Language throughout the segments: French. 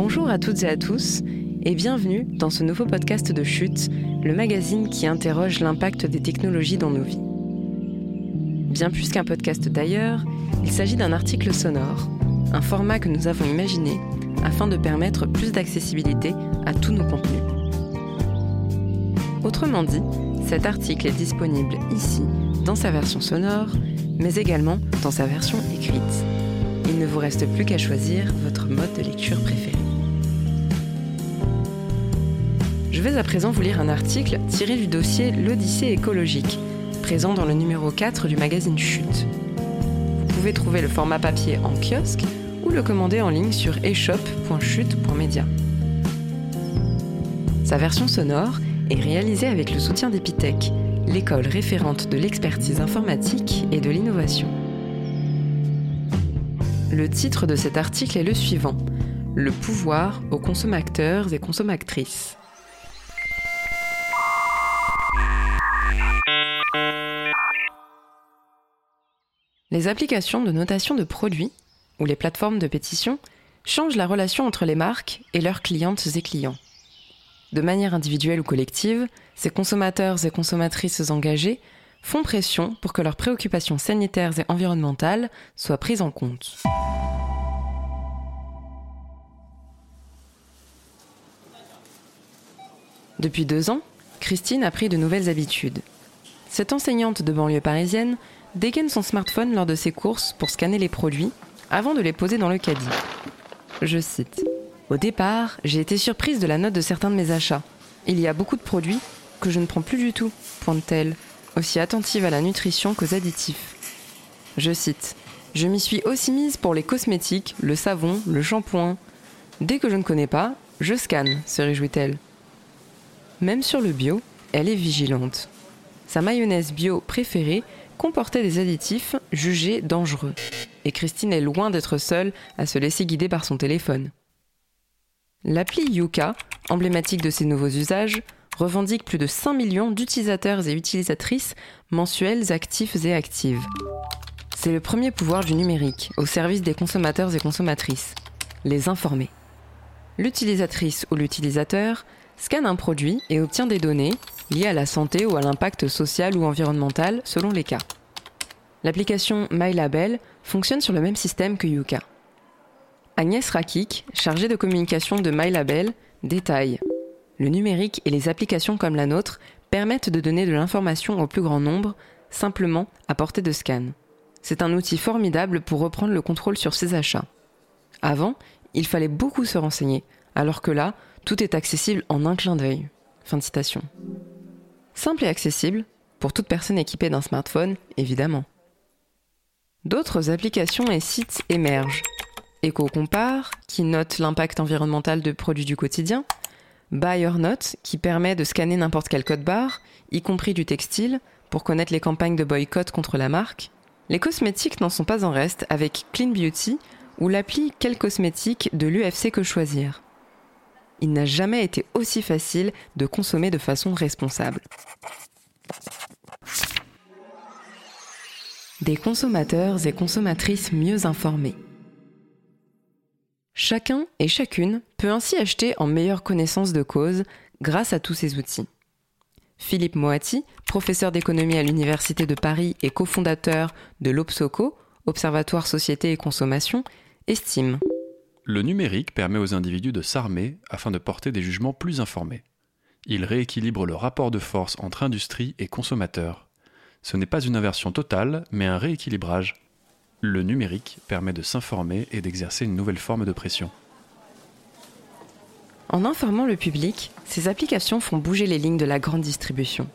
Bonjour à toutes et à tous et bienvenue dans ce nouveau podcast de Chute, le magazine qui interroge l'impact des technologies dans nos vies. Bien plus qu'un podcast d'ailleurs, il s'agit d'un article sonore, un format que nous avons imaginé afin de permettre plus d'accessibilité à tous nos contenus. Autrement dit, cet article est disponible ici dans sa version sonore, mais également dans sa version écrite. Il ne vous reste plus qu'à choisir votre mode de lecture préféré. Je vais à présent vous lire un article tiré du dossier L'Odyssée écologique, présent dans le numéro 4 du magazine Chute. Vous pouvez trouver le format papier en kiosque ou le commander en ligne sur eshop.chute.media. Sa version sonore est réalisée avec le soutien d'Epitech, l'école référente de l'expertise informatique et de l'innovation. Le titre de cet article est le suivant Le pouvoir aux consommateurs et consommatrices. Les applications de notation de produits ou les plateformes de pétition changent la relation entre les marques et leurs clientes et clients. De manière individuelle ou collective, ces consommateurs et consommatrices engagés font pression pour que leurs préoccupations sanitaires et environnementales soient prises en compte. Depuis deux ans, Christine a pris de nouvelles habitudes. Cette enseignante de banlieue parisienne dégaine son smartphone lors de ses courses pour scanner les produits avant de les poser dans le caddie. Je cite Au départ, j'ai été surprise de la note de certains de mes achats. Il y a beaucoup de produits que je ne prends plus du tout, pointe-t-elle, aussi attentive à la nutrition qu'aux additifs. Je cite Je m'y suis aussi mise pour les cosmétiques, le savon, le shampoing. Dès que je ne connais pas, je scanne, se réjouit-elle. Même sur le bio, elle est vigilante. Sa mayonnaise bio préférée comportait des additifs jugés dangereux. Et Christine est loin d'être seule à se laisser guider par son téléphone. L'appli Yuka, emblématique de ses nouveaux usages, revendique plus de 5 millions d'utilisateurs et utilisatrices mensuels actifs et actives. C'est le premier pouvoir du numérique au service des consommateurs et consommatrices. Les informer. L'utilisatrice ou l'utilisateur scanne un produit et obtient des données liées à la santé ou à l'impact social ou environnemental selon les cas. L'application MyLabel fonctionne sur le même système que Yuka. Agnès Rakik, chargée de communication de MyLabel, détaille Le numérique et les applications comme la nôtre permettent de donner de l'information au plus grand nombre, simplement à portée de scan. C'est un outil formidable pour reprendre le contrôle sur ses achats. Avant, il fallait beaucoup se renseigner, alors que là, tout est accessible en un clin d'œil. Fin de citation. Simple et accessible, pour toute personne équipée d'un smartphone, évidemment. D'autres applications et sites émergent. EcoCompare, qui note l'impact environnemental de produits du quotidien. BuyerNote, qui permet de scanner n'importe quel code barre, y compris du textile, pour connaître les campagnes de boycott contre la marque. Les cosmétiques n'en sont pas en reste avec Clean Beauty ou l'appli Quel cosmétique de l'UFC que choisir il n'a jamais été aussi facile de consommer de façon responsable. Des consommateurs et consommatrices mieux informés. Chacun et chacune peut ainsi acheter en meilleure connaissance de cause grâce à tous ces outils. Philippe Moati, professeur d'économie à l'Université de Paris et cofondateur de l'OPSOCO, Observatoire Société et Consommation, estime le numérique permet aux individus de s'armer afin de porter des jugements plus informés. Il rééquilibre le rapport de force entre industrie et consommateur. Ce n'est pas une inversion totale, mais un rééquilibrage. Le numérique permet de s'informer et d'exercer une nouvelle forme de pression. En informant le public, ces applications font bouger les lignes de la grande distribution.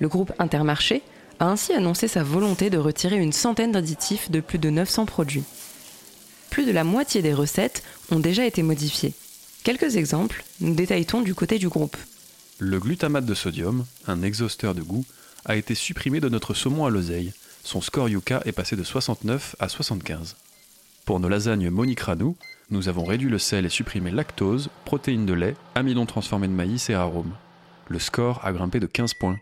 Le groupe Intermarché a ainsi annoncé sa volonté de retirer une centaine d'additifs de plus de 900 produits plus de la moitié des recettes ont déjà été modifiées. Quelques exemples, nous détaillons du côté du groupe. Le glutamate de sodium, un exhausteur de goût, a été supprimé de notre saumon à l'oseille. Son score Yuka est passé de 69 à 75. Pour nos lasagnes Monique Ranou, nous avons réduit le sel et supprimé lactose, protéines de lait, amidon transformé de maïs et arômes. Le score a grimpé de 15 points.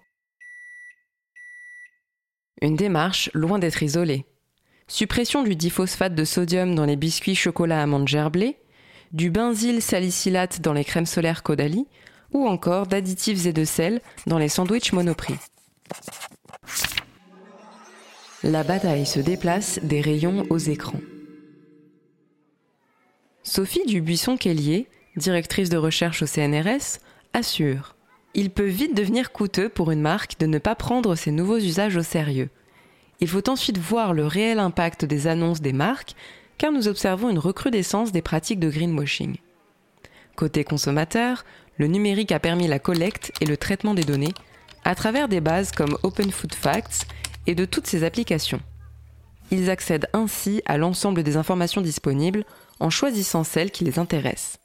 Une démarche loin d'être isolée. Suppression du diphosphate de sodium dans les biscuits chocolat amande gerblé, du benzyl salicylate dans les crèmes solaires Caudalie ou encore d'additifs et de sel dans les sandwichs Monoprix. La bataille se déplace des rayons aux écrans. Sophie Dubuisson-Kellier, directrice de recherche au CNRS, assure Il peut vite devenir coûteux pour une marque de ne pas prendre ses nouveaux usages au sérieux. Il faut ensuite voir le réel impact des annonces des marques, car nous observons une recrudescence des pratiques de greenwashing. Côté consommateur, le numérique a permis la collecte et le traitement des données à travers des bases comme Open Food Facts et de toutes ces applications. Ils accèdent ainsi à l'ensemble des informations disponibles en choisissant celles qui les intéressent.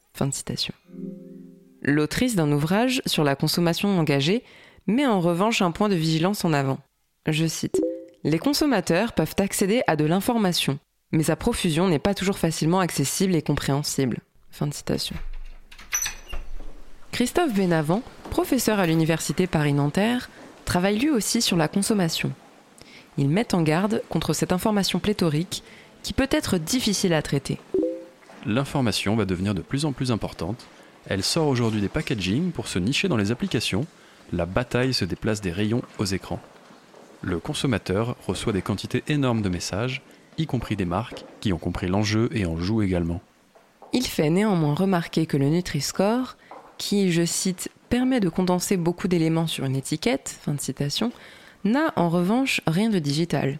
L'autrice d'un ouvrage sur la consommation engagée met en revanche un point de vigilance en avant. Je cite Les consommateurs peuvent accéder à de l'information, mais sa profusion n'est pas toujours facilement accessible et compréhensible. Fin de citation. Christophe Benavent, professeur à l'université Paris-Nanterre, travaille lui aussi sur la consommation. Il met en garde contre cette information pléthorique qui peut être difficile à traiter. L'information va devenir de plus en plus importante. Elle sort aujourd'hui des packaging pour se nicher dans les applications. La bataille se déplace des rayons aux écrans. Le consommateur reçoit des quantités énormes de messages, y compris des marques qui ont compris l'enjeu et en jouent également. Il fait néanmoins remarquer que le Nutri-Score qui, je cite, permet de condenser beaucoup d'éléments sur une étiquette, fin de citation, n'a en revanche rien de digital.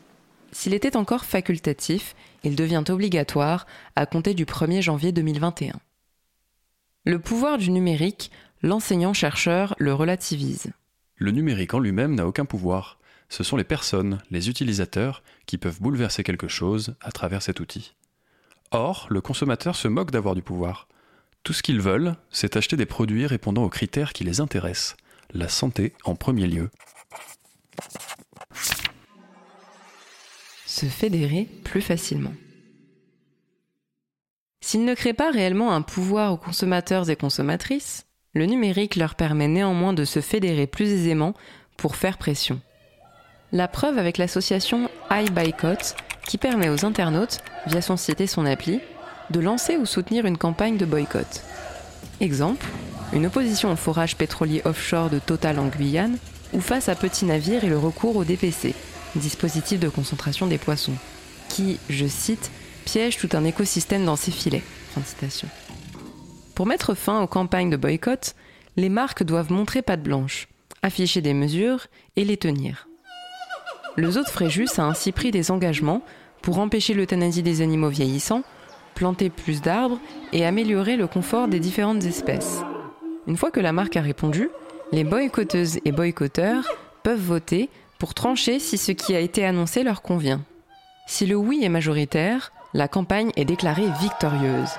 S'il était encore facultatif, il devient obligatoire à compter du 1er janvier 2021. Le pouvoir du numérique, l'enseignant-chercheur le relativise. Le numérique en lui-même n'a aucun pouvoir. Ce sont les personnes, les utilisateurs, qui peuvent bouleverser quelque chose à travers cet outil. Or, le consommateur se moque d'avoir du pouvoir. Tout ce qu'ils veulent, c'est acheter des produits répondant aux critères qui les intéressent, la santé en premier lieu. Se fédérer plus facilement. S'il ne crée pas réellement un pouvoir aux consommateurs et consommatrices, le numérique leur permet néanmoins de se fédérer plus aisément pour faire pression. La preuve avec l'association iBuycott qui permet aux internautes, via son site et son appli, de lancer ou soutenir une campagne de boycott. Exemple, une opposition au forage pétrolier offshore de Total en Guyane ou face à petits navires et le recours au DPC, dispositif de concentration des poissons, qui, je cite, piège tout un écosystème dans ses filets. Pour mettre fin aux campagnes de boycott, les marques doivent montrer patte blanche, afficher des mesures et les tenir. Le zoo de Fréjus a ainsi pris des engagements pour empêcher l'euthanasie des animaux vieillissants planter plus d'arbres et améliorer le confort des différentes espèces. Une fois que la marque a répondu, les boycotteuses et boycotteurs peuvent voter pour trancher si ce qui a été annoncé leur convient. Si le oui est majoritaire, la campagne est déclarée victorieuse.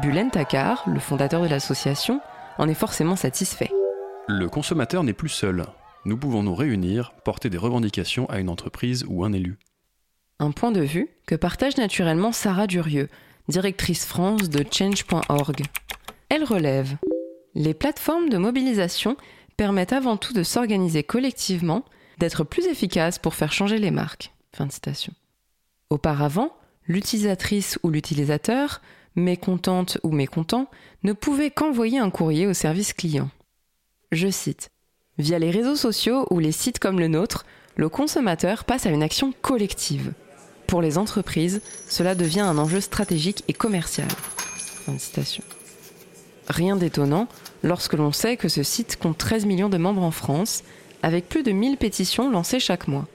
Bulen Takar, le fondateur de l'association, en est forcément satisfait. Le consommateur n'est plus seul. Nous pouvons nous réunir, porter des revendications à une entreprise ou un élu. Un point de vue que partage naturellement Sarah Durieux, directrice France de change.org. Elle relève Les plateformes de mobilisation permettent avant tout de s'organiser collectivement, d'être plus efficaces pour faire changer les marques. Fin de citation. Auparavant, l'utilisatrice ou l'utilisateur, mécontente ou mécontent, ne pouvait qu'envoyer un courrier au service client. Je cite Via les réseaux sociaux ou les sites comme le nôtre, le consommateur passe à une action collective. Pour les entreprises, cela devient un enjeu stratégique et commercial. Rien d'étonnant lorsque l'on sait que ce site compte 13 millions de membres en France, avec plus de 1000 pétitions lancées chaque mois.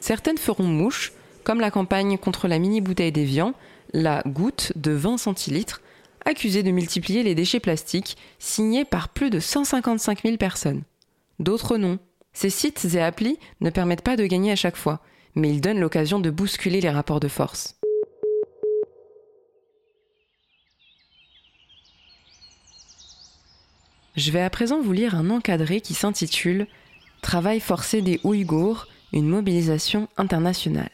Certaines feront mouche, comme la campagne contre la mini-bouteille d'Evian, la goutte de 20 centilitres, accusée de multiplier les déchets plastiques, signée par plus de 155 000 personnes. D'autres non. Ces sites et applis ne permettent pas de gagner à chaque fois, mais il donne l'occasion de bousculer les rapports de force. Je vais à présent vous lire un encadré qui s'intitule Travail forcé des Ouïghours, une mobilisation internationale.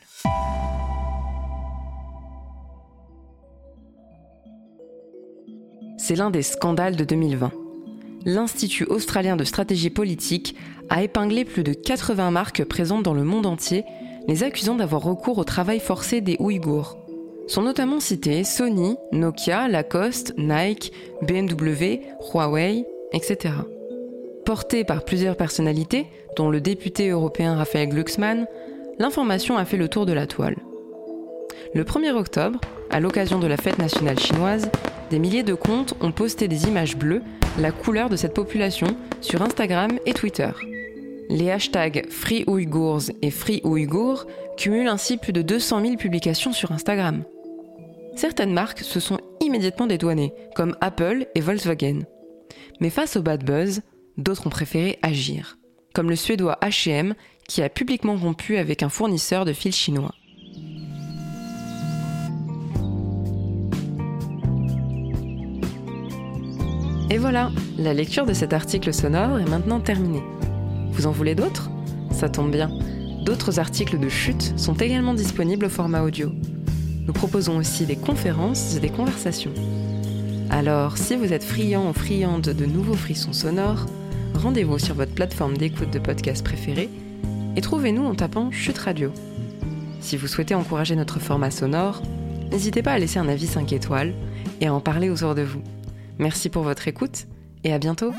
C'est l'un des scandales de 2020. L'Institut australien de stratégie politique a épinglé plus de 80 marques présentes dans le monde entier les accusant d'avoir recours au travail forcé des Ouïghours. Sont notamment cités Sony, Nokia, Lacoste, Nike, BMW, Huawei, etc. Portée par plusieurs personnalités, dont le député européen Raphaël Glucksmann, l'information a fait le tour de la toile. Le 1er octobre, à l'occasion de la fête nationale chinoise, des milliers de comptes ont posté des images bleues, la couleur de cette population, sur Instagram et Twitter. Les hashtags Free et Free cumulent ainsi plus de 200 000 publications sur Instagram. Certaines marques se sont immédiatement dédouanées, comme Apple et Volkswagen. Mais face au bad buzz, d'autres ont préféré agir, comme le suédois HM qui a publiquement rompu avec un fournisseur de fils chinois. Et voilà, la lecture de cet article sonore est maintenant terminée. Vous en voulez d'autres? Ça tombe bien. D'autres articles de chute sont également disponibles au format audio. Nous proposons aussi des conférences et des conversations. Alors, si vous êtes friand ou friande de nouveaux frissons sonores, rendez-vous sur votre plateforme d'écoute de podcast préférée et trouvez-nous en tapant Chute Radio. Si vous souhaitez encourager notre format sonore, n'hésitez pas à laisser un avis 5 étoiles et à en parler autour de vous. Merci pour votre écoute et à bientôt